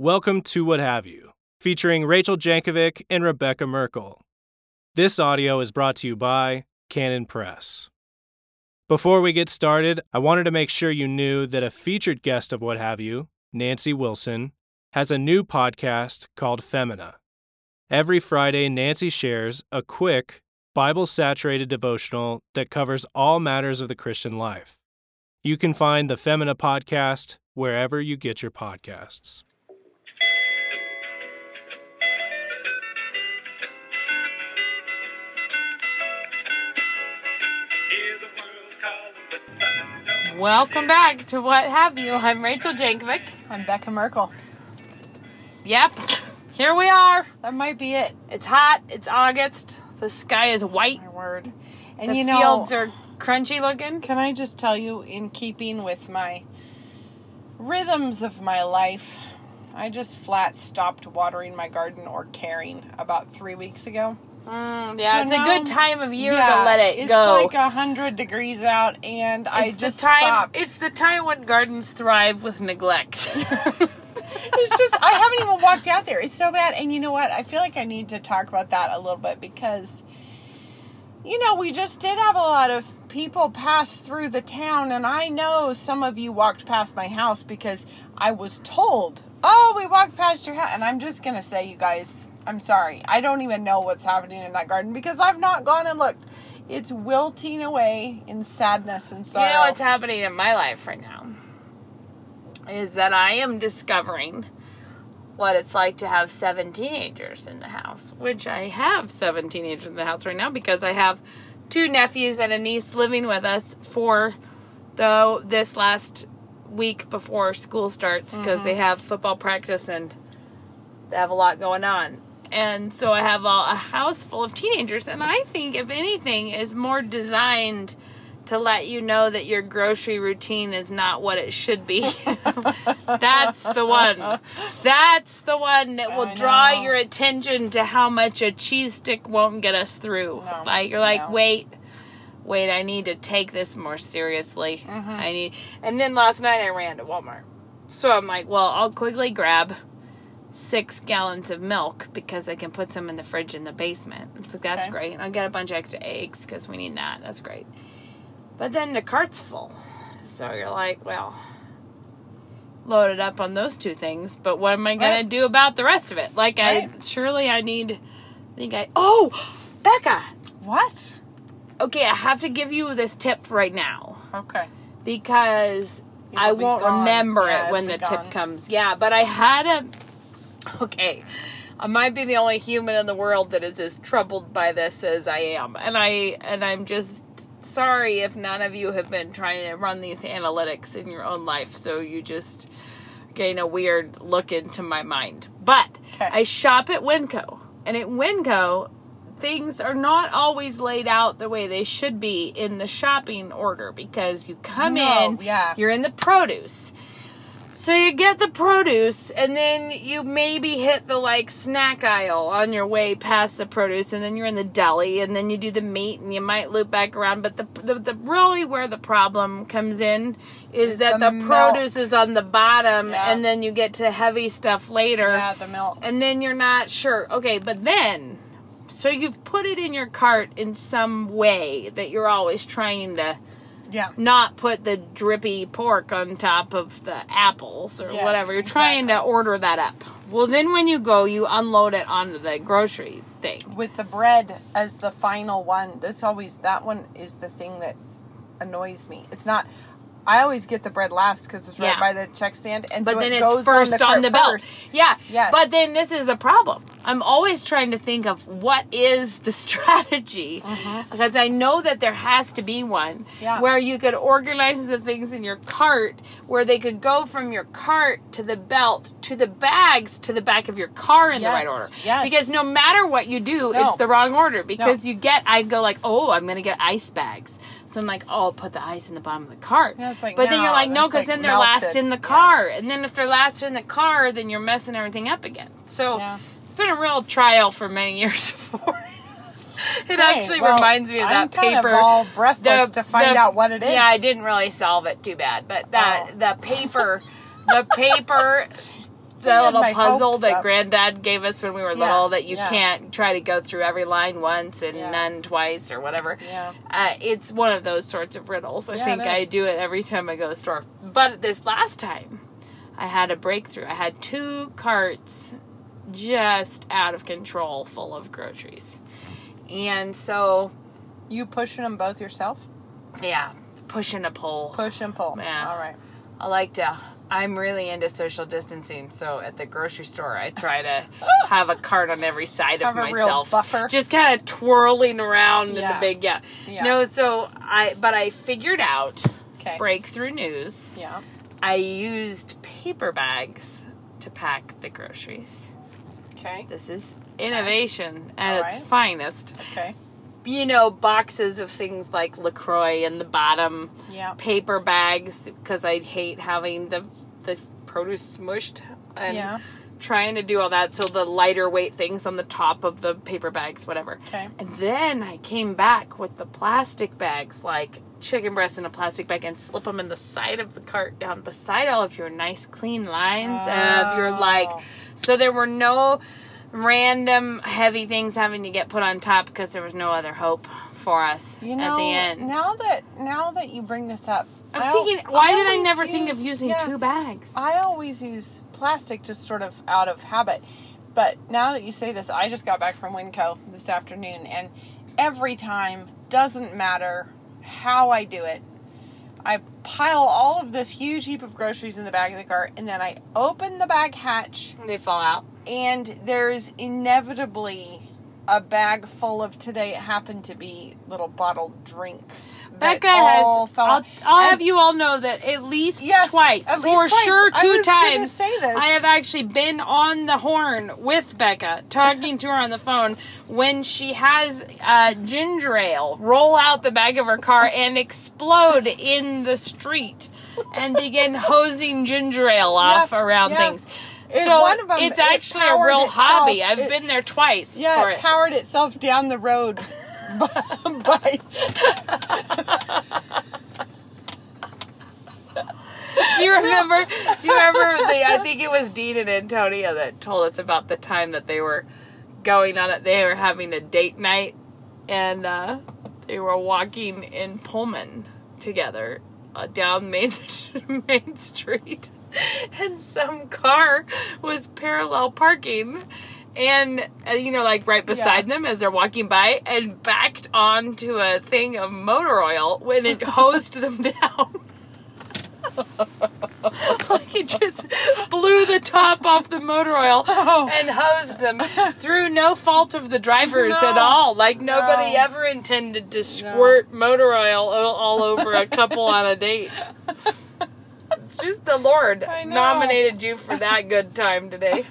Welcome to What Have You, featuring Rachel Jankovic and Rebekah Merkle. This audio is brought to you by Canon Press. Before we get started, I wanted to make sure you knew that a featured guest of What Have You, Nancy Wilson, has a new podcast called Femina. Every Friday, Nancy shares a quick, Bible saturated devotional that covers all matters of the Christian life. You can find the Femina podcast wherever you get your podcasts. Welcome back to What Have You. I'm Rachel Jankovic. I'm Becca Merkle. Yep, here we are. That might be it. It's hot. It's August. The sky is white. My word. And The you know, fields are crunchy looking. can I just tell you, in keeping with my rhythms of my life, I just flat stopped watering my garden or caring about three weeks ago. Mm, yeah, So it's now- a good time of year Yeah, to let it it's go. It's like a hundred degrees out, and I just time. stopped. It's the time when gardens thrive with neglect. it's just I haven't even walked out there. It's so bad. And you know what? I feel like I need to talk about that a little bit because you know, we just did have a lot of people pass through the town and I know some of you walked past my house because I was told, "Oh, we walked past your house." And I'm just going to say you guys, I'm sorry. I don't even know what's happening in that garden because I've not gone and looked. It's wilting away in sadness and sorrow. You know what's happening in my life right now is that I am discovering what it's like to have seven teenagers in the house, which I have seven teenagers in the house right now because I have two nephews and a niece living with us for though this last week before school starts because they mm-hmm. have football practice and they have a lot going on. And so I have a, a house full of teenagers, and I think, if anything, is more designed to let you know that your grocery routine is not what it should be. That's the one. That's the one that will draw your attention to how much a cheese stick won't get us through. No, like you're like, no. wait, wait, I need to take this more seriously. Mm-hmm. I need. And then last night I ran to Walmart, so I'm like, well, I'll quickly grab six gallons of milk because I can put some in the fridge in the basement. Like that's Okay. great. And I'll get a bunch of extra eggs because we need that. That's great. But then the cart's full, so you're like, well, loaded up on those two things. But what am I gonna do about the rest of it? Like I surely I need. I think I. Oh, Becca. What? Okay, I have to give you this tip right now Okay. because I won't gone. remember Yeah, it when the it'll tip comes. Yeah, but I had a. Okay, I might be the only human in the world that is as troubled by this as I am, and I and I'm just sorry if none of you have been trying to run these analytics in your own life, so you just getting a weird look into my mind. But Okay. I shop at Winco, and at Winco, things are not always laid out the way they should be in the shopping order because you come No, in, yeah. you're in the produce. So you get the produce and then you maybe hit the like snack aisle on your way past the produce and then you're in the deli and then you do the meat and you might loop back around but the the, the really where the problem comes in is, Is that the the, produce is on the bottom Yeah. and then you get to heavy stuff later Yeah, the milk. and then you're not sure. Okay, but then, so you've put it in your cart in some way that you're always trying to Yeah. not put the drippy pork on top of the apples or Yes, whatever. You're trying to order that up. Well, then when you go, you unload it onto the grocery thing. With the bread as the final one, this always that one is the thing that annoys me. It's not. I always get the bread last because it's right Yeah. by the check stand, and But so then it it's goes first on the, on the belt. first. Yeah. Yes. But then this is the problem. I'm always trying to think of what is the strategy because I know that there has to be one Mm-hmm. Yeah. where you could organize the things in your cart where they could go from your cart to the belt to the bags to the back of your car in the right order. Yes. Because no matter what you do, No. it's the wrong order because No. you get I go like, "Oh, I'm going to get ice bags." So I'm like, "Oh, I'll put the ice in the bottom of the cart." Yeah, like, but then you're like, "No, cuz like then they're last in the Yeah. car." And then if they're last in the car, then you're messing everything up again. So Yeah. it's been a real trial for many years for It Hey, actually well, reminds me of I'm that kind paper. Of all breathless to find out what it is. Yeah, I didn't really solve it too bad, but that Oh. the paper, the paper the little puzzle that up. Granddad gave us when we were Yeah, little that you yeah. can't try to go through every line once and Yeah. none twice or whatever. Yeah. Uh, it's one of those sorts of riddles. I think I do it every time I go to the store. But this last time, I had a breakthrough. I had two carts just out of control full of groceries. And so, You pushing them both yourself? yeah, push and a pull. Push and pull. Yeah. All right. I like to. I'm really into social distancing, so at the grocery store, I try to have a cart on every side of Have a real myself, buffer. just kind of twirling around in the big yeah. Yeah. No, so I but I figured out Okay. breakthrough news. Yeah. I used paper bags to pack the groceries. Okay. This is innovation at All its finest. Okay. You know, boxes of things like LaCroix in the bottom, Yeah. paper bags because I hate having the the produce smushed and Yeah. trying to do all that. So the lighter weight things on the top of the paper bags, whatever. Okay. And then I came back with the plastic bags, like chicken breasts in a plastic bag, and slip them in the side of the cart down beside all of your nice clean lines of your like. Oh. So there were no random heavy things having to get put on top because there was no other hope for us You know, at the end. now that now that you bring this up, I was al- thinking, why did I never think of using yeah, two bags? I always use plastic just sort of out of habit. But now that you say this, I just got back from Winco this afternoon, and every time, doesn't matter how I do it, I pile all of this huge heap of groceries in the back of the cart, and then I open the bag hatch, they fall out. And there's inevitably a bag full of today. It happened to be little bottled drinks. Becca has. I'll. I'll And- have you all know that at least Yes, twice, at for least twice. sure, I two was gonna times. say this. I have actually been on the horn with Becca, talking to her on the phone when she has uh, ginger ale roll out the back of her car and explode in the street, and begin hosing ginger ale off Yeah, around yeah. things. So one of 'em, it's it actually a real itself. hobby. I've It- been there twice Yeah, for it it. powered itself down the road by. Do you remember? Do you remember the? I think it was Dean and Antonia that told us about the time that they were going on it. They were having a date night, and uh, they were walking in Pullman together down Main Main Street, and some car was parallel parking. And uh, you know, like right beside Yeah. them as they're walking by, and backed onto a thing of motor oil when it hosed them down. like he just blew the top off the motor oil Oh. and hosed them through no fault of the drivers No. at all. Like nobody No. ever intended to squirt motor oil all, all over a couple on a date. It's just the Lord nominated you for that good time today.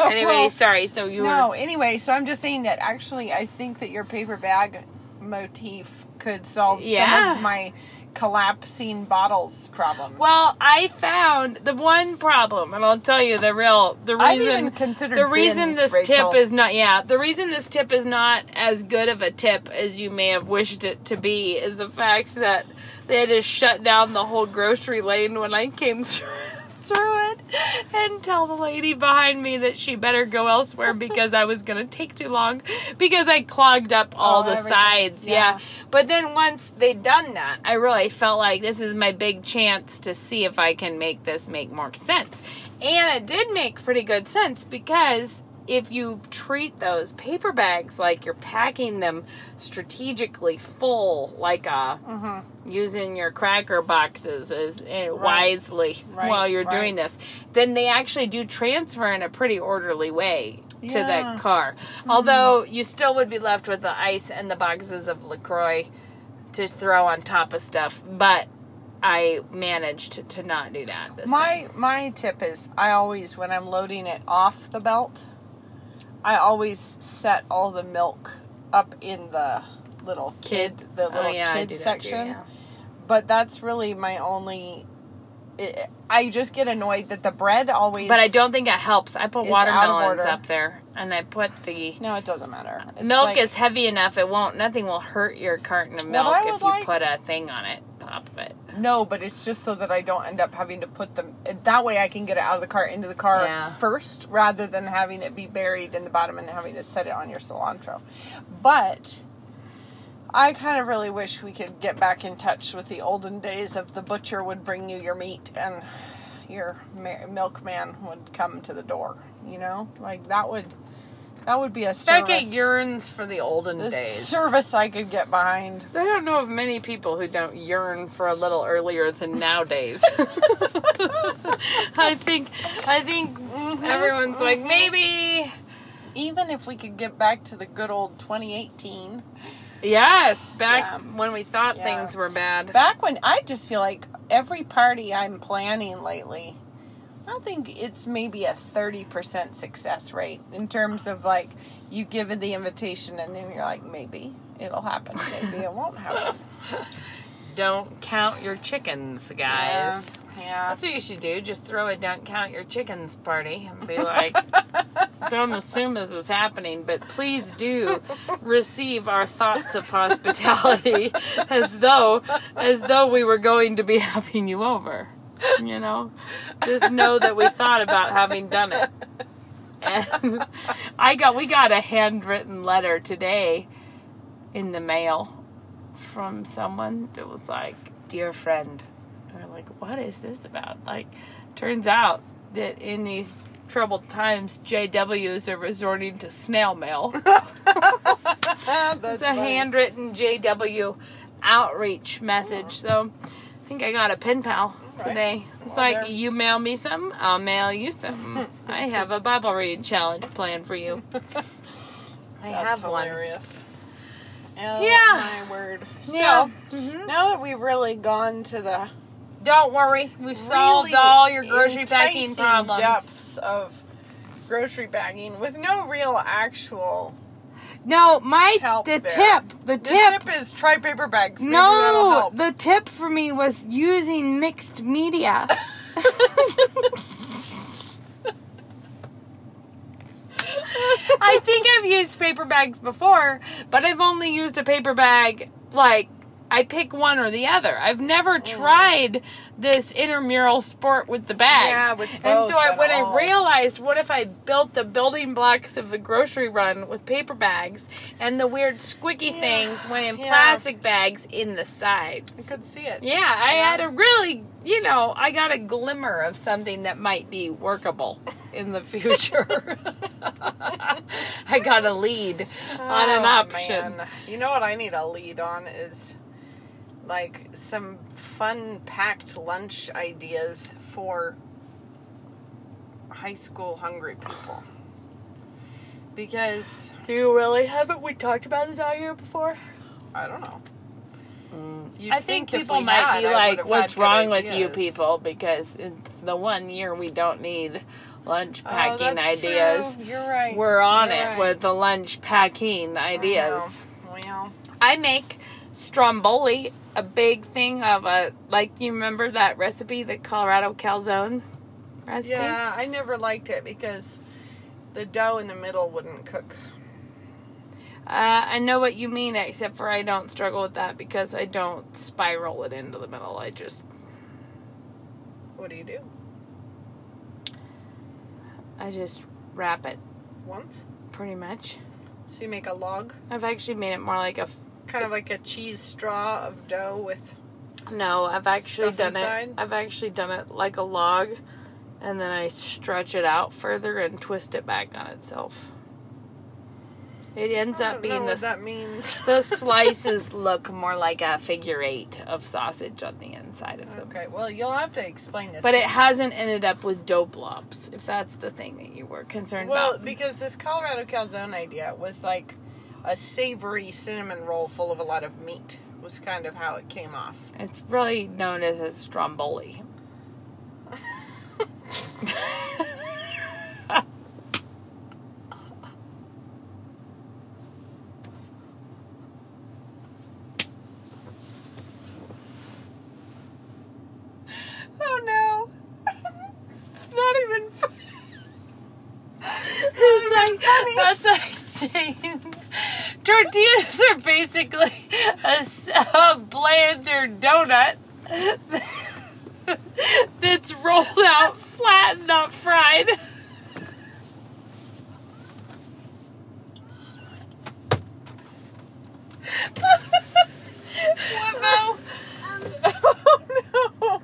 Anyway, Well, sorry. So you No, were anyway, so I'm just saying that actually I think that your paper bag motif could solve Yeah. some of my collapsing bottles problem. Well, I found the one problem, and I'll tell you the real the I've reason even considered the reason bins, this Rachel. tip is not yeah the reason this tip is not as good of a tip as you may have wished it to be is the fact that they had to shut down the whole grocery lane when I came through. Through it and tell the lady behind me that she better go elsewhere because I was gonna take too long because I clogged up all Oh, the everything. sides. Yeah. yeah. But then once they'd done that, I really felt like this is my big chance to see if I can make this make more sense. And it did make pretty good sense because if you treat those paper bags like you're packing them strategically full, like a Mm-hmm. Using your cracker boxes as uh, wisely Right, while you're right. doing this, then they actually do transfer in a pretty orderly way to Yeah. that car. Although you still would be left with the ice and the boxes of LaCroix to throw on top of stuff, but I managed to not do that this time. My my tip is I always when I'm loading it off the belt, I always set all the milk up in the little kid, the little oh, yeah, kid that too, section. yeah. But that's really my only. It, I just get annoyed that the bread always. But I don't think it helps. I put watermelons up there, and I put the No, it doesn't matter. It's milk like- is heavy enough. It won't. Nothing will hurt your carton of milk if you like- put a thing on it, top of it. No, but it's just so that I don't end up having to put them. That way, I can get it out of the car into the car Yeah. first, rather than having it be buried in the bottom and having to set it on your cilantro. But I kind of really wish we could get back in touch with the olden days of the butcher would bring you your meat and your milkman would come to the door. You know, like that would that would be a service. Becca yearns for the olden the days. service I could get behind. I don't know of many people who don't yearn for a little earlier than nowadays. I think I think mm-hmm. everyone's like mm-hmm. maybe Even if we could get back to the good old 2018. Yes, back Yeah. when we thought Yeah. things were bad. Back when I just feel like every party I'm planning lately, I think it's maybe a 30% success rate in terms of like you give it the invitation and then you're like, maybe it'll happen, maybe it won't happen. Don't count your chickens, guys. Yeah. That's what you should do. Just throw a don't count your chickens party and be like, don't assume this is happening, but please do receive our thoughts of hospitality as though as though we were going to be having you over. You know? Just know that we thought about having done it. And I got we got a handwritten letter today in the mail from someone that was like, Dear friend. Like, What is this about? Like, turns out that in these troubled times, JWs are resorting to snail mail. it's a handwritten JW outreach message. So I think I got a pen pal right. today. It's Well, like, there- You mail me some, I'll mail you some. I have a Bible reading challenge planned for you. I That's have one. Oh, Yeah. my word. Yeah. So, mm-hmm. now that we've really gone to the Don't worry, we've solved really all your grocery enticing problems. depths of grocery bagging with no real actual No, my Help the there. tip, the The tip. tip is try paper bags. Maybe no, the tip for me was using mixed media. I think I've used paper bags before, but I've only used a paper bag like I pick one or the other. I've never oh. tried this intramural sport with the bags. Yeah, with and so I, when I realized, what if I built the building blocks of a grocery run with paper bags and the weird squicky things went in yeah. plastic bags in the sides? I could see it. Yeah, I had a really, you know, I got a glimmer of something that might be workable in the future. I got a lead on an Oh, option. man. You know what I need a lead on is like some fun packed lunch ideas for high school hungry people. Because Do you really? Haven't we talked about this out here before? I don't know. Mm. You'd I think if people might had, be like, "What's had good wrong with you people?" Because the one year we don't need lunch Oh, packing that's ideas. true. You're right. We're on You're it right. with the lunch packing ideas. know. Well, I make stromboli, a big thing of a like. You remember that recipe, the Colorado calzone recipe? yeah, I never liked it because the dough in the middle wouldn't cook. Uh, I know what you mean, except for I don't struggle with that because I don't spiral it into the middle. I just What do you do? I just wrap it Once? pretty much. So you make a log, I've actually made it more like a. kind of like a cheese straw of dough with. No, I've actually done inside? it. I've actually done it like a log, and then I stretch it out further and twist it back on itself. It ends I up being know what that means. the slices look more like a figure eight of sausage on the inside of them. Okay, well, you'll have to explain this. But it hasn't ended up with dough blobs, if that's the thing that you were concerned well, about. Well, because this Colorado calzone idea was like a savory cinnamon roll full of a lot of meat. Was kind of how it came off. It's really known as a stromboli. Oh no! it's not even. It's like, that's like saying tortillas are basically a, a blander donut that's rolled out flat, not fried. Um, Oh no!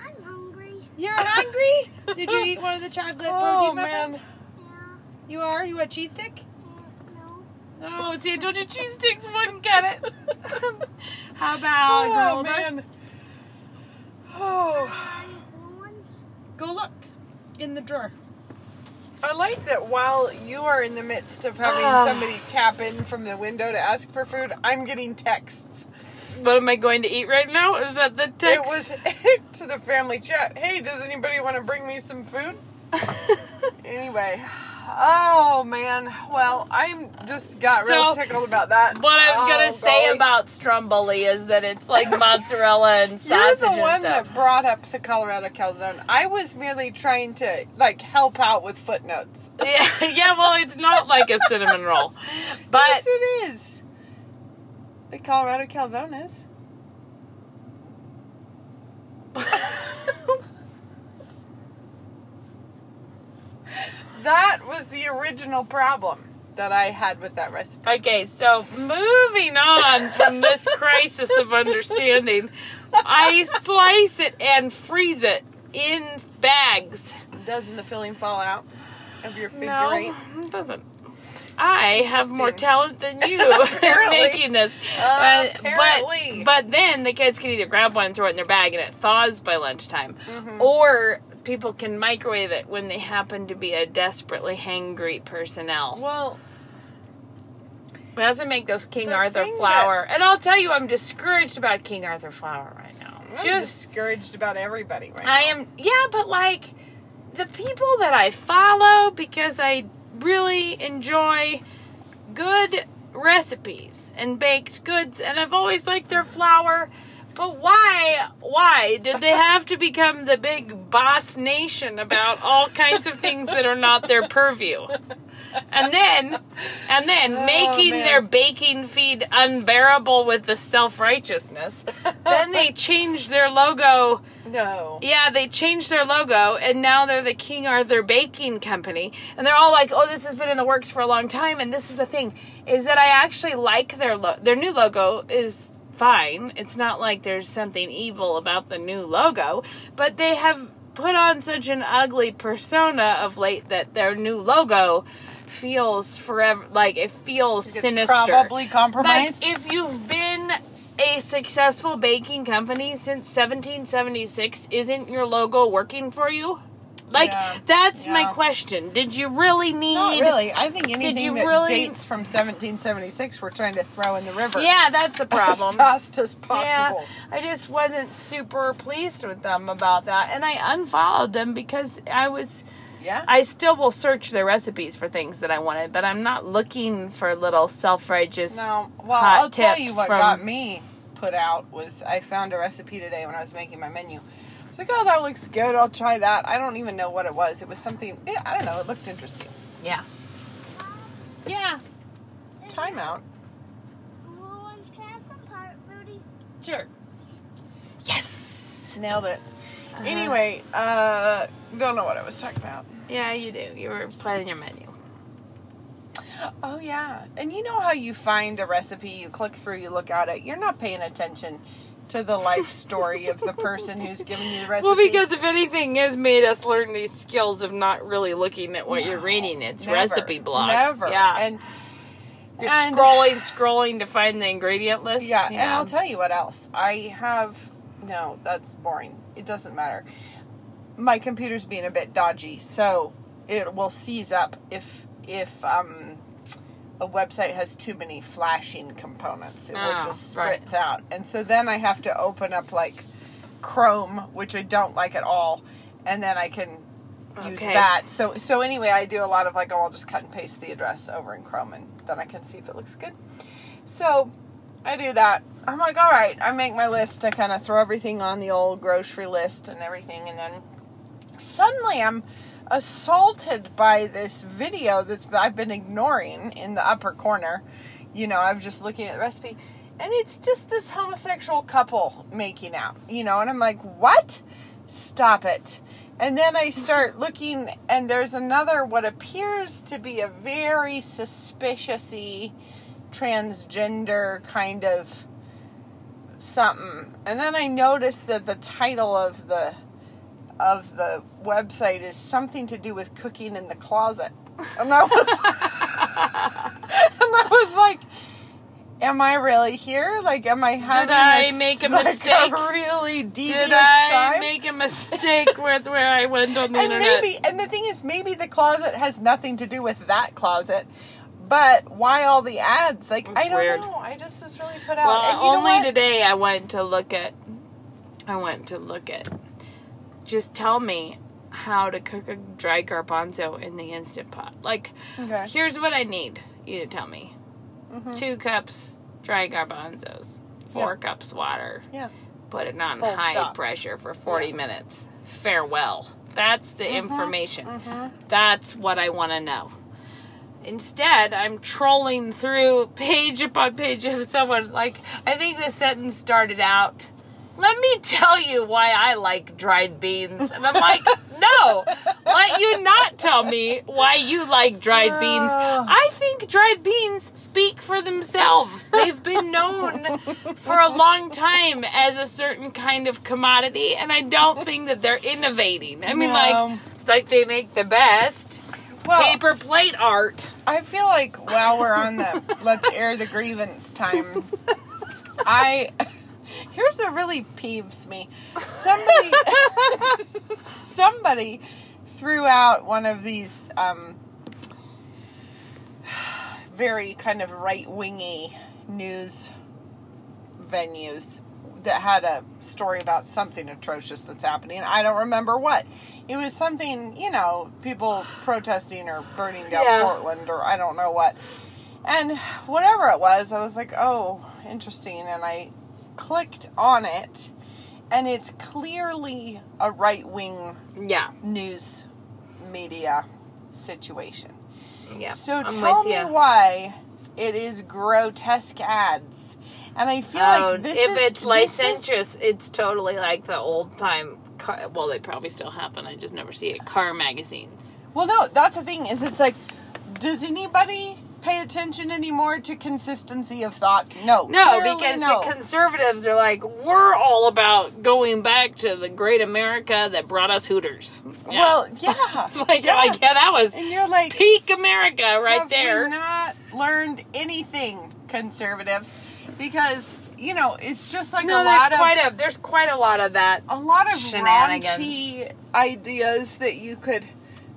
I'm hungry. You're hungry? Did you eat one of the chocolate Oh, protein man. muffins? Yeah. You are? You want cheese stick? Yeah, No. Oh, see, I told you cheese sticks wouldn't get it. How about oh grilled man. Oh, Are you blue ones? go look in the drawer. I like that while you are in the midst of having Ah. somebody tap in from the window to ask for food, I'm getting texts. What am I going to eat right now? Is that the text? It was to the family chat. Hey, does anybody want to bring me some food? Anyway, oh man. Well, I'm just got real tickled about that. What I was gonna Oh, say golly. about Stromboli is that it's like mozzarella and sausage. You're the one that brought up the Colorado calzone. I was merely trying to like help out with footnotes. yeah, yeah, well, it's not like a cinnamon roll, but yes, it is. The Colorado calzone is. That was the original problem that I had with that recipe. okay. So moving on from this crisis of understanding, I slice it and freeze it in bags. Doesn't the filling fall out of your figure No, eight? it doesn't. I have more talent than you in making this. Uh, Apparently. But, but then the kids can either grab one and throw it in their bag and it thaws by lunchtime. Mm-hmm. Or people can microwave it when they happen to be a desperately hangry personnel. Well, It doesn't make those King Arthur flour. And I'll tell you, I'm discouraged about King Arthur flour right now. I'm Just discouraged about everybody right now. I now. am, yeah, but like the people that I follow because I really enjoy good recipes and baked goods, and I've always liked their flour. But why, why did they have to become the big boss nation about all kinds of things that are not their purview? And then, and then Oh, making man. their baking feed unbearable with the self righteousness. then they changed their logo No. yeah, they changed their logo and now they're the King Arthur Baking Company. And they're all like, "Oh, this has been in the works for a long time." And this is the thing is that I actually like their lo- their new logo is fine. It's not like there's something evil about the new logo, but they have put on such an ugly persona of late that their new logo feels forever like it feels It's sinister. probably compromised. Like if you've been a successful baking company since 1776, isn't your logo working for you? Like Yeah. that's my question. Did you really need? Not really. I think anything you that really- dates from 1776 we're trying to throw in the river. Yeah, that's a As problem. fast as Yeah, possible. I just wasn't super pleased with them about that, and I unfollowed them because I was. Yeah. I still will search their recipes for things that I wanted, but I'm not looking for little self-righteous. no. Well, I'll tell you what from- got me put out was I found a recipe today when I was making my menu. I was like, oh, that looks good. I'll try that. I don't even know what it was. It was something, yeah, I don't know. It looked interesting. Yeah. Yeah. Timeout. Blue ones can I have some part, Rudy? Sure. Yes. Nailed it. Uh-huh. Anyway, uh, don't know what I was talking about. Yeah, you do. You were planning your menu. Oh yeah, and you know how you find a recipe, you click through, you look at it, you're not paying attention to the life story of the person who's giving you the recipe. Well, because if anything has made us learn these skills of not really looking at what you're reading, it's never, recipe blogs. Never. Yeah. And you're and- scrolling, scrolling to find the ingredient list. yeah, and I'll tell you what else. I have no, that's boring. It doesn't matter. My computer's being a bit dodgy, so it will seize up if if um a website has too many flashing components. It Ah, will just right. spritz out. And so then I have to open up like Chrome, which I don't like at all, and then I can use Okay. that. So so anyway, I do a lot of like, oh, I'll just cut and paste the address over in Chrome, and then I can see if it looks good. So I do that. I'm like, all right, I make my list. I kind of throw everything on the old grocery list and everything, and then suddenly I'm assaulted by this video that's I've been ignoring in the upper corner. you know, I was just looking at the recipe, and it's just this homosexual couple making out, you know, and I'm like, what? Stop it. And then I start looking, and there's another, what appears to be a very suspicious transgender kind of something. And then I notice that the title of the of the website is something to do with cooking in the closet. And I was and I was like, Am I really here? Like, am I having I a, make a like, mistake? really devious Did I time? make a mistake with where I went on the and internet? maybe, and the thing is, maybe the closet has nothing to do with that closet. But why all the ads? Like, I don't weird. know. I just was really put out. Well, only today I went to look at. I went to look at. Just tell me how to cook a dry garbanzo in the instant pot. Like, Okay. here's what I need you to tell me: Mhm. two cups dry garbanzos, four Yeah. cups water. Yeah. Put it on Full high stop. pressure for 40 Yeah. minutes. Farewell. That's the Mm-hmm. information. That's what I want to know. Instead, I'm trolling through page upon page of someone. Like, I think the sentence started out, let me tell you why I like dried beans. And I'm like, no, let you not tell me why you like dried beans. I think dried beans speak for themselves. They've been known for a long time as a certain kind of commodity, and I don't think that they're innovating. I mean, No. like, it's like they make the best Well, paper plate art. I feel like while we're on the let's air the grievance time, I here's what really peeves me. Somebody somebody threw out one of these um, very kind of right wingy news venues that had a story about something atrocious that's happening. I don't remember what. It was something, you know, people protesting or burning down Yeah. Portland or I don't know what. And whatever it was, I was like, oh, interesting. And I clicked on it, and it's clearly a right wing Yeah, news media situation. yeah. So I'm tell me why it is grotesque ads. And I feel Oh, like this if is it's this is- licentious, it's totally like the old time. Car, well, they probably still happen. I just never see it. Car magazines. Well, no, that's the thing. Is it's like, does anybody pay attention anymore to consistency of thought? No, No, because no. the conservatives are like, we're all about going back to the great America that brought us Hooters. Yeah. well, yeah, like, yeah. like, yeah, that was and you're like, peak America right there. not learned anything, conservatives? Because you know, it's just like no, a there's lot of quite a there's quite a lot of that. a lot of raunchy ideas that you could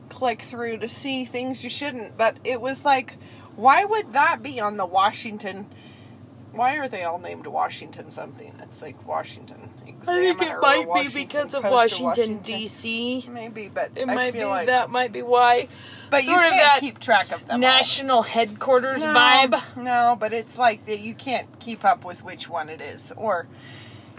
click through to see things you shouldn't. But it was like, why would that be on the Washington? Why are they all named Washington something? It's like Washington. I think it might be because of or Washington D.C. Maybe, but It I might be like, that might be why. but you can't keep track of them. all. National headquarters no, vibe. No, but it's like that you can't keep up with which one it is or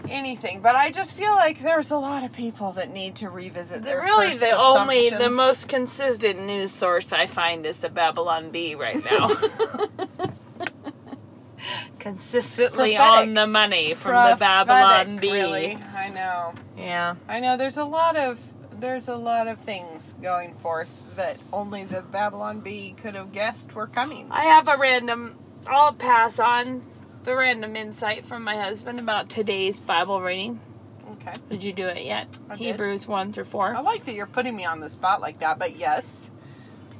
anything. But I just feel like there's a lot of people that need to revisit their really the only the most consistent news source I find is the Babylon Bee right now. Consistently Prophetic. on the money from the Babylon Prophetic, Bee. Really, I know. Yeah. I know. There's a lot of there's a lot of things going forth that only the Babylon Bee could have guessed were coming. I have a random I'll pass on the random insight from my husband about today's Bible reading. Okay. Did you do it yet? I did. Hebrews 1 through 4. I like that you're putting me on the spot like that, but yes,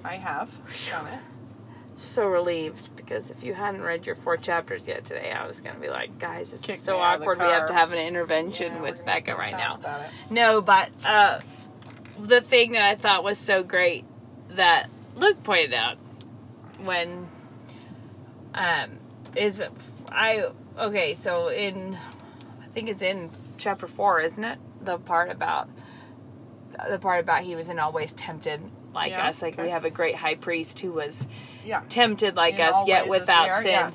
I have done it. so relieved because if you hadn't read your four chapters yet today, I was gonna be like, guys, this Kick is so me out of the awkward. We have to have an intervention Yeah, with Becca right now. No, but uh, the thing that I thought was so great that Luke pointed out when um is I okay, so in I think it's in chapter four, isn't it? The part about the part about he was in always tempted like Yeah, us, like we have a great high priest who was Yeah. tempted like In us, yet without are, sin. yeah.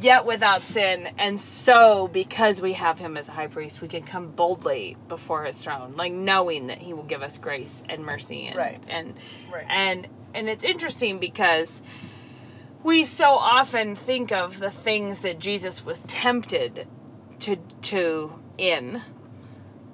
Yet without sin. And so, because we have him as a high priest, we can come boldly before his throne, like knowing that he will give us grace and mercy. And, Right. And, Right. and, and it's interesting because we so often think of the things that Jesus was tempted to to in.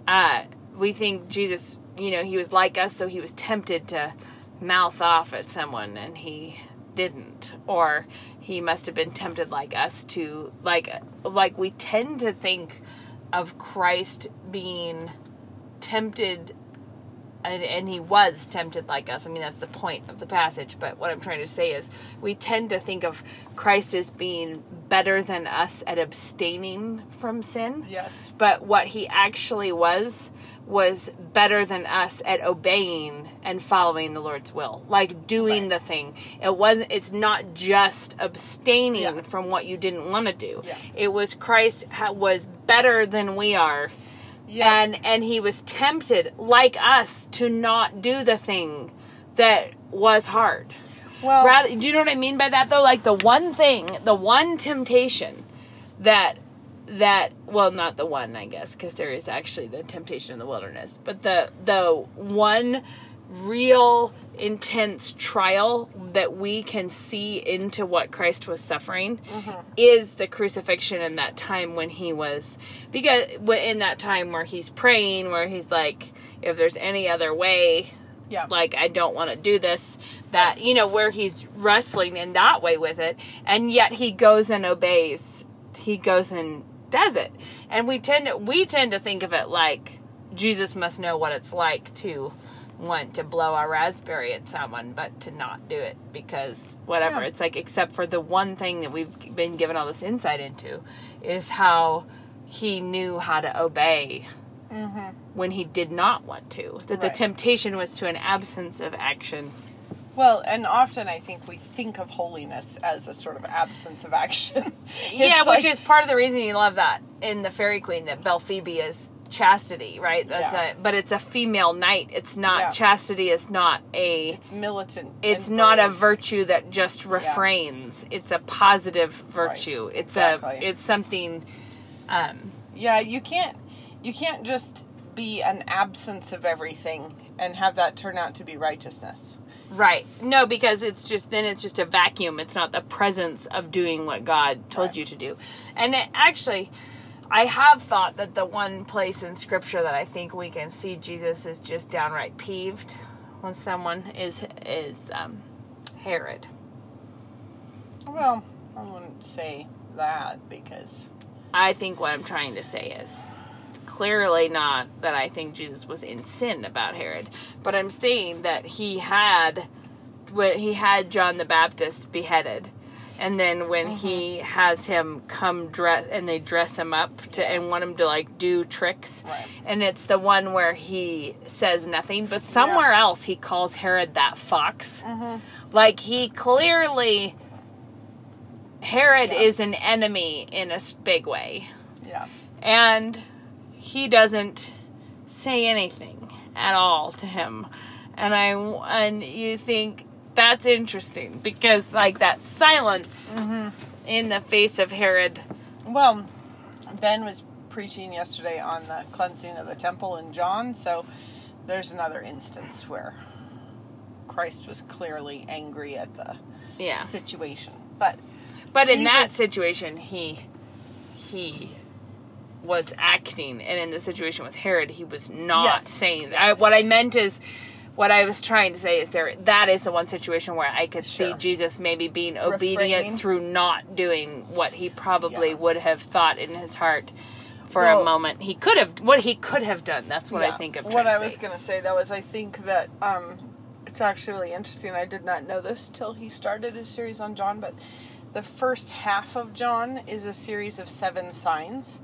Uh, we think Jesus, you know, he was like us, so he was tempted to mouth off at someone, and he didn't, or he must have been tempted like us to like like we tend to think of Christ being tempted and, and he was tempted like us. I mean, that's the point of the passage. But what I'm trying to say is, we tend to think of Christ as being better than us at abstaining from sin. Yes. But what he actually was, was better than us at obeying and following the Lord's will, like doing Right. the thing. It wasn't. It's not just abstaining Yeah. from what you didn't want to do. Yeah. It was Christ ha- was better than we are Yeah. and and he was tempted like us to not do the thing that was hard well, rather do you know what i mean by that though like the one thing the one temptation that that well not the one i guess because there is actually the temptation in the wilderness but the the one real intense trial that we can see into what Christ was suffering mm-hmm. is the crucifixion in that time when he was because in that time where he's praying where he's like if there's any other way yeah. like I don't want to do this that you know where he's wrestling in that way with it and yet he goes and obeys. He goes and does it. And we tend to we tend to think of it like Jesus must know what it's like to want to blow a raspberry at someone but to not do it because whatever. Yeah. it's like except for the one thing that we've been given all this insight into is how he knew how to obey mm-hmm. when he did not want to. That the temptation was to an absence of action. Well, and often I think we think of holiness as a sort of absence of action. yeah, It's which is part of the reason you love that in the Faerie Queene that Belphoebe is chastity, right? That's Yeah. a but it's a female knight. It's not Yeah. chastity is not a it's militant. it's not a virtue that just refrains. It's a positive virtue. It's a it's something um Yeah, you can't you can't just be an absence of everything and have that turn out to be righteousness. Right. No, because it's just then it's just a vacuum. It's not the presence of doing what God told Right. you to do. And it, actually, I have thought that the one place in Scripture that I think we can see Jesus is just downright peeved when someone is is um, Herod. Well, I wouldn't say that because I think what I'm trying to say is clearly not that I think Jesus was in sin about Herod, but I'm saying that he had when he had John the Baptist beheaded. And then when mm-hmm. he has him come dress and they dress him up to and want him to like do tricks. Right. And it's the one where he says nothing, but somewhere else he calls Herod that fox. Mm-hmm. Like he clearly Herod Yeah. is an enemy in a big way yeah. and he doesn't say anything at all to him and i and you think that's interesting because like that silence mm-hmm. in the face of herod. Well, Ben was preaching yesterday on the cleansing of the temple in John, so there's another instance where Christ was clearly angry at the yeah. situation. But but in that was- situation he he was acting. And in the situation with herod he was not Yes. saying I, what i meant is what i was trying to say is there that is the one situation where i could see jesus maybe being obedient through not doing what he probably Yeah. would have thought in his heart for Well- a moment. He could have what he could have done. That's what i think of What I was going to say though is I think that um, it's actually really interesting. I did not know this till he started his series on John, but the first half of John is a series of seven signs,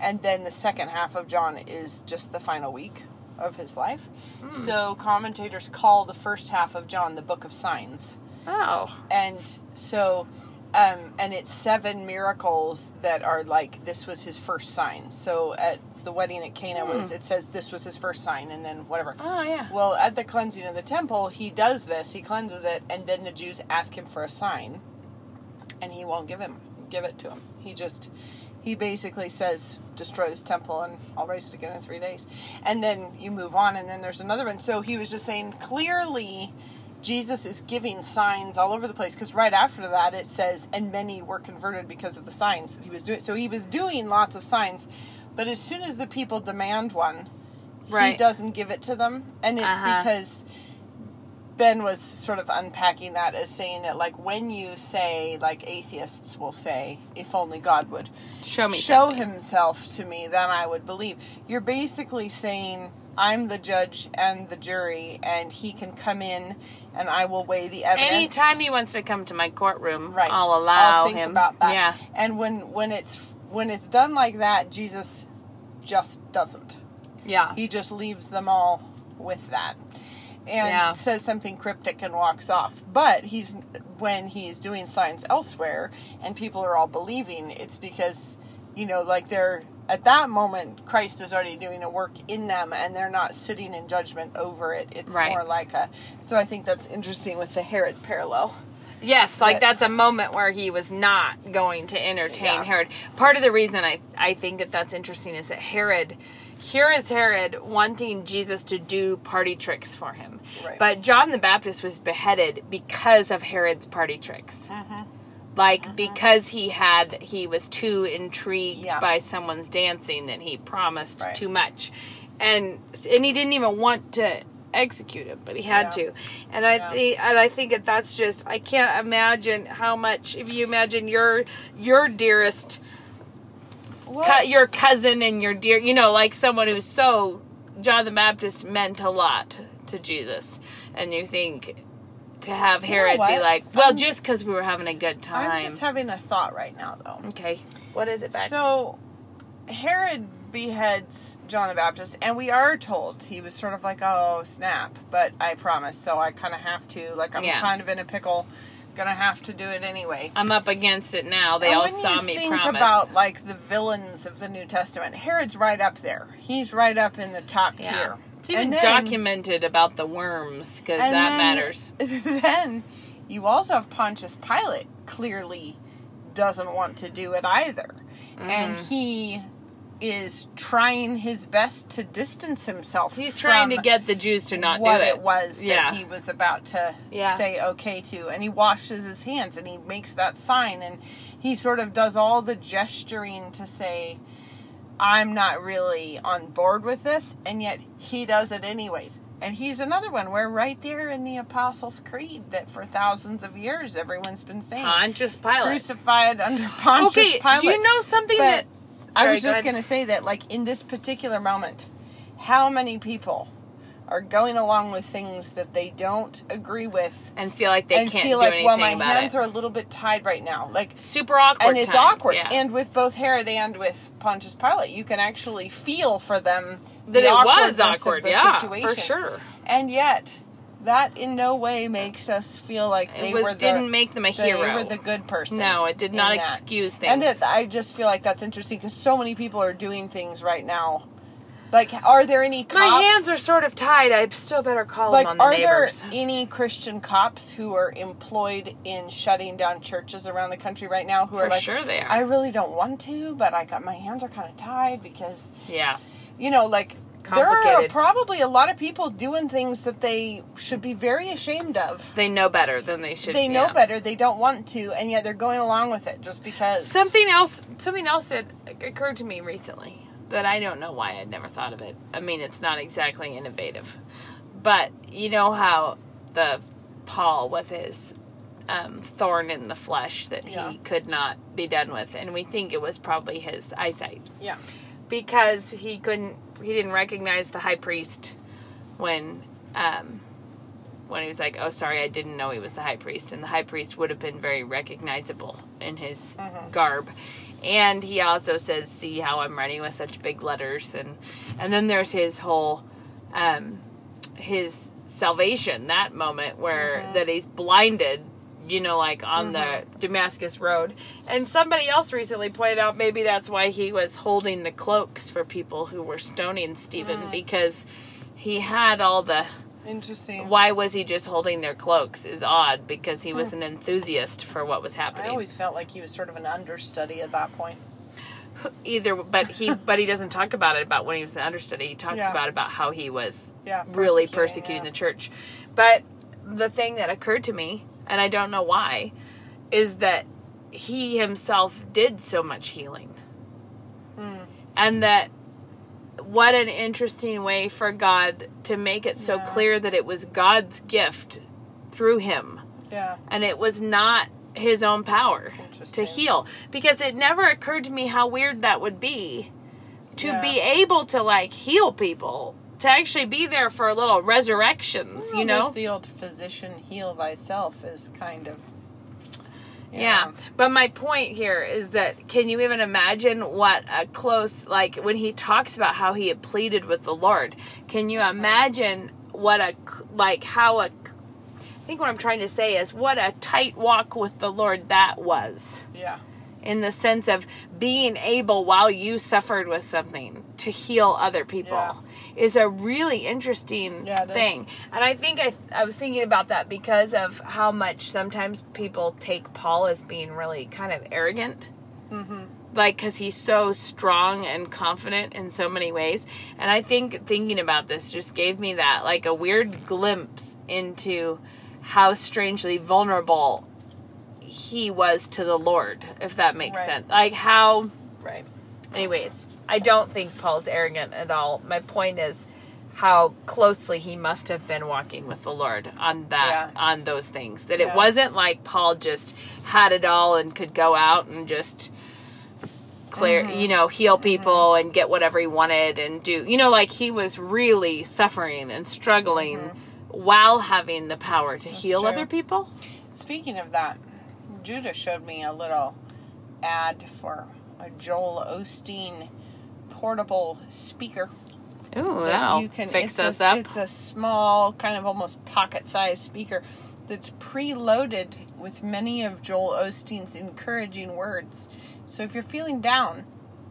and then the second half of John is just the final week of his life. Hmm. So commentators call the first half of John the book of signs. Oh. And so um, and it's seven miracles that are like this was his first sign. So at the wedding at cana was it says this was his first sign and then whatever. Oh yeah. Well at the cleansing of the temple he does this he cleanses it and then the jews ask him for a sign. And he won't give him give it to him. He just he basically says destroy this temple and i'll raise it again in three days and then you move on and then there's another one so he was just saying clearly Jesus is giving signs all over the place because right after that it says, and many were converted because of the signs that he was doing. So he was doing lots of signs, but as soon as the people demand one, he doesn't give it to them. And it's Uh-huh. because Ben was sort of unpacking that as saying that, like, when you say, like atheists will say, if only God would Show me show something. himself to me, then I would believe. You're basically saying, I'm the judge and the jury, and he can come in and I will weigh the evidence. Anytime he wants to come to my courtroom, right. I'll allow think him. about that. Yeah. And when when it's when it's done like that, Jesus just doesn't. Yeah. He just leaves them all with that. And Yeah. says something cryptic and walks off. But he's when he's doing signs elsewhere and people are all believing, it's because, you know, like they're at that moment Christ is already doing a work in them and they're not sitting in judgment over it. It's Right. more like a so I think that's interesting with the Herod parallel. Yes, like But- that's a moment where he was not going to entertain Yeah. Herod. Part of the reason I, I think that that's interesting is that Herod, here is Herod wanting Jesus to do party tricks for him. Right. But John the Baptist was beheaded because of Herod's party tricks. Mm-hmm. Like because he had he was too intrigued Yeah. by someone's dancing that he promised Right. too much, and and he didn't even want to execute him, but he had Yeah. to. And I Yeah. think and I think that that's just I can't imagine how much if you imagine your your dearest cu- your cousin and your dear you know like someone who's so John the Baptist meant a lot to Jesus, and you think. To have know Herod be like, well, I'm- just because we were having a good time. I'm just having a thought right now though. Okay. What is it back? So, Herod beheads John the Baptist, and we are told he was sort of like, "Oh snap!" But I promise, so I kind of have to. Like, I'm Yeah. kind of in a pickle. Gonna have to do it anyway. I'm up against it now. They And all when saw you me think promise. about like the villains of the New Testament, Herod's right up there. He's right up in the top yeah. tier. It's even And then- documented about the worms because that then- matters. Then you also have Pontius Pilate clearly doesn't want to do it either. And Mm-hmm. he is trying his best to distance himself. He's trying to get the Jews to not what do it. it was Yeah. that he was about to Yeah. say okay to. And he washes his hands and he makes that sign and he sort of does all the gesturing to say, I'm not really on board with this, and yet he does it anyways. And he's another one. We're right there in the Apostles' Creed that for thousands of years everyone's been saying. Pontius Pilate. Crucified under Pontius Okay, Pilate. do you know something that? I was just going to say that, like, in this particular moment, how many people are going along with things that they don't agree with And feel like they and can't feel like, well, my hands it. are a little bit tied right now. Like, Super awkward. and it's times, awkward. Yeah. And with both Herod and with Pontius Pilate, you can actually feel for them that the it was awkward. Yeah, situation. for sure. And yet, that in no way makes us feel like they It was, were the, didn't make them a they hero. were the good person. no, it did not that. excuse things. And it, I just feel like that's interesting because so many people are doing things right now. Like, are there any cops? My hands are sort of tied. I still better call like, them on the are neighbors. there any Christian cops who are employed in shutting down churches around the country right now who For are like, sure they are. I really don't want to, but I got my hands are kind of tied because yeah. you know, like there are Complicated. probably a lot of people doing things that they should be very ashamed of. They know better than they should. They know yeah. better, they don't want to, and yet they're going along with it just because. Something else, something else that occurred to me recently that I don't know why I'd never thought of it. I mean, it's not exactly innovative, but you know how the Paul with his um, thorn in the flesh that Yeah. he could not be done with, and we think it was probably his eyesight Yeah. Because he couldn't, he didn't recognize the high priest when. Um, when he was like, "Oh, sorry, I didn't know he was the high priest," and the high priest would have been very recognizable in his garb. And he also says, "See how I'm writing with such big letters," and and then there's his whole, um, his salvation that moment where that he's blinded. You know, like on the mm-hmm. Damascus Road. And somebody else recently pointed out maybe that's why he was holding the cloaks for people who were stoning Stephen mm-hmm. because he had all the Interesting. why was he just holding their cloaks is odd because he was hmm. an enthusiast for what was happening. I always felt like he was sort of an understudy at that point. Either, but he but he doesn't talk about it about when he was an understudy. He talks Yeah. about about how he was Yeah, really persecuting, persecuting yeah. the church. But the thing that occurred to me, and I don't know why, is that he himself did so much healing. Hmm. And that what an interesting way for God to make it so Yeah. clear that it was God's gift through him Yeah. and it was not his own power to heal because it never occurred to me how weird that would be to Yeah. be able to like heal people to actually be there for a little resurrections you know the old physician heal thyself is kind of. you Yeah. But my point here is that can you even imagine what a close like when he talks about how he had pleaded with the Lord? Can you imagine what a like how a I think what I'm trying to say is what a tight walk with the Lord that was Yeah. in the sense of being able while you suffered with something to heal other people Yeah. Is a really interesting Yeah, thing and i think I, I was thinking about that because of how much sometimes people take paul as being really kind of arrogant Mm-hmm. like because he's so strong and confident in so many ways and i think thinking about this just gave me that like a weird glimpse into how strangely vulnerable he was to the lord if that makes Right. sense like how Right. anyways i don't think paul's arrogant at all my point is how closely he must have been walking with the lord on that Yeah. on those things that it wasn't like paul just had it all and could go out and just clear Mm-hmm. you know heal people and get whatever he wanted and do you know like he was really suffering and struggling while having the power to heal Mm-hmm. true. other people Speaking of that, Judah showed me a little ad for a Joel Osteen portable speaker. Ooh, that that'll you can fix it's us a, up It's a small, kind of almost pocket-sized speaker that's preloaded with many of Joel Osteen's encouraging words. So if you're feeling down,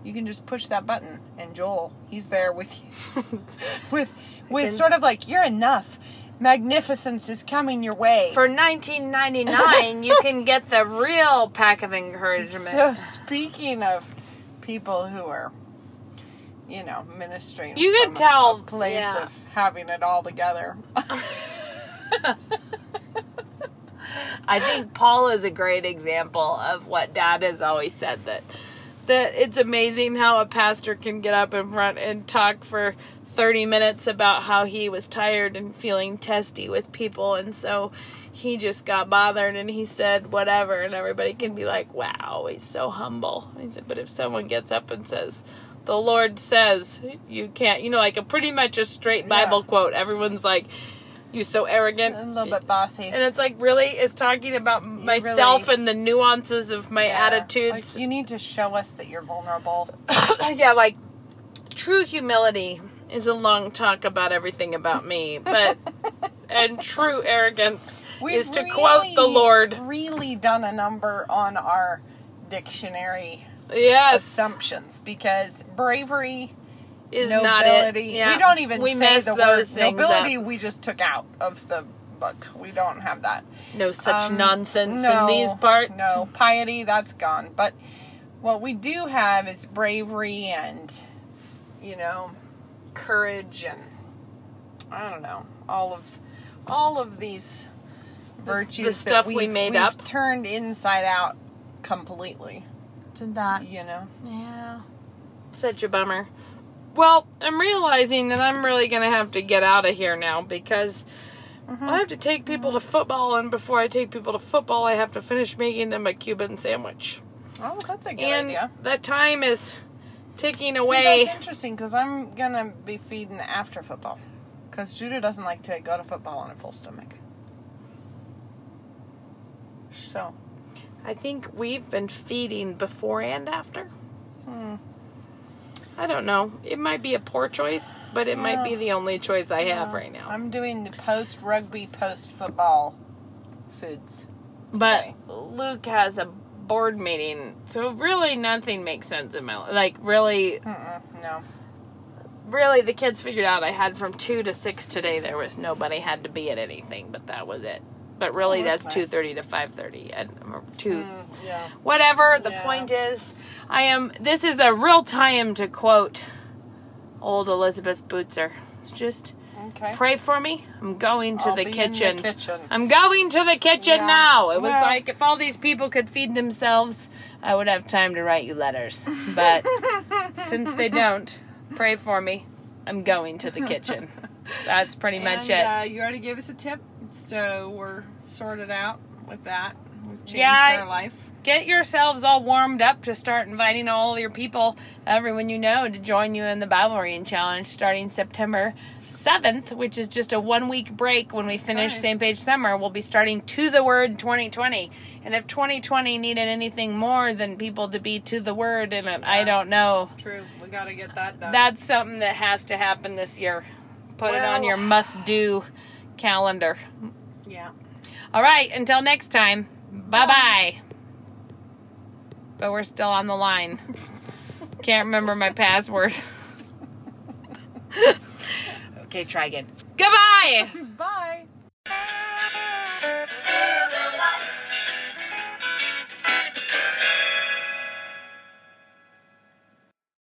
you can just push that button, and Joel, he's there with you, with with can- sort of like you're enough. Magnificence is coming your way. For 19.99, you can get the real pack of encouragement. So speaking of people who are, you know, ministering, You could a- tell, a place yeah. of having it all together. I think Paul is a great example of what Dad has always said that that it's amazing how a pastor can get up in front and talk for 30 minutes about how he was tired and feeling testy with people and so he just got bothered and he said whatever and everybody can be like wow he's so humble he said but if someone gets up and says the lord says you can't you know like a pretty much a straight bible Yeah. quote everyone's like you so arrogant a little bit bossy. and it's like really it's talking about myself really- and the nuances of my Yeah. attitudes Like, you need to show us that you're vulnerable. yeah like true humility is a long talk about everything about me but and true arrogance is to quote the lord Really done a number on our dictionary yes assumptions because bravery, is nobility. not it yeah We don't even we say the word nobility. up. We just took out of the book. We don't have that. no such Um, nonsense no, in these parts No, piety, that's gone. But what we do have is bravery and, you know, courage and I don't know, all of all of these virtues that stuff we made up. turned inside out completely. Did that You know, Yeah. Such a bummer. Well, I'm realizing that I'm really going to have to get out of here now because Mm-hmm. I have to take people to football, and before I take people to football, I have to finish making them a Cuban sandwich. oh, that's a good and idea. that time is ticking See, away. that's interesting because I'm gonna be feeding after football because Judah doesn't like to go to football on a full stomach. So. I think we've been feeding before and after. Hmm. I don't know. It might be a poor choice, but it might be the only choice I have right now. I'm doing the post rugby, post football foods. But. Luke has a board meeting, so really nothing makes sense in my life. Like really, Mm-mm, no. really, the kids figured out I had from two to six today. There was nobody had to be at anything, but that was it. But really, Oh, that's two thirty to five thirty, and two. Mm, yeah. Whatever. The Yeah. point is, I am. This is a real time to quote old Elizabeth Bootser. It's just Okay. Pray for me. I'm going to the kitchen. the kitchen. I'm going to the kitchen Yeah. now. It was Well- like if all these people could feed themselves, I would have time to write you letters. But since they don't, pray for me. I'm going to the kitchen. That's pretty much and, it. Uh, you already gave us a tip, so we're sorted out with that. We've changed Yeah, our life. Get yourselves all warmed up to start inviting all your people, everyone you know, to join you in the Bible reading challenge starting September 7th, which is just a one week break when we finish right. Same Page Summer. We'll be starting To the Word 2020. And if 2020 needed anything more than people to be to the Word in it, I don't know. It's true. We got to get that done. That's something that has to happen this year. Put it on your must do calendar. Yeah. All right, until next time. Bye bye. But we're still on the line. Can't remember my password. okay, try again. Goodbye. Bye.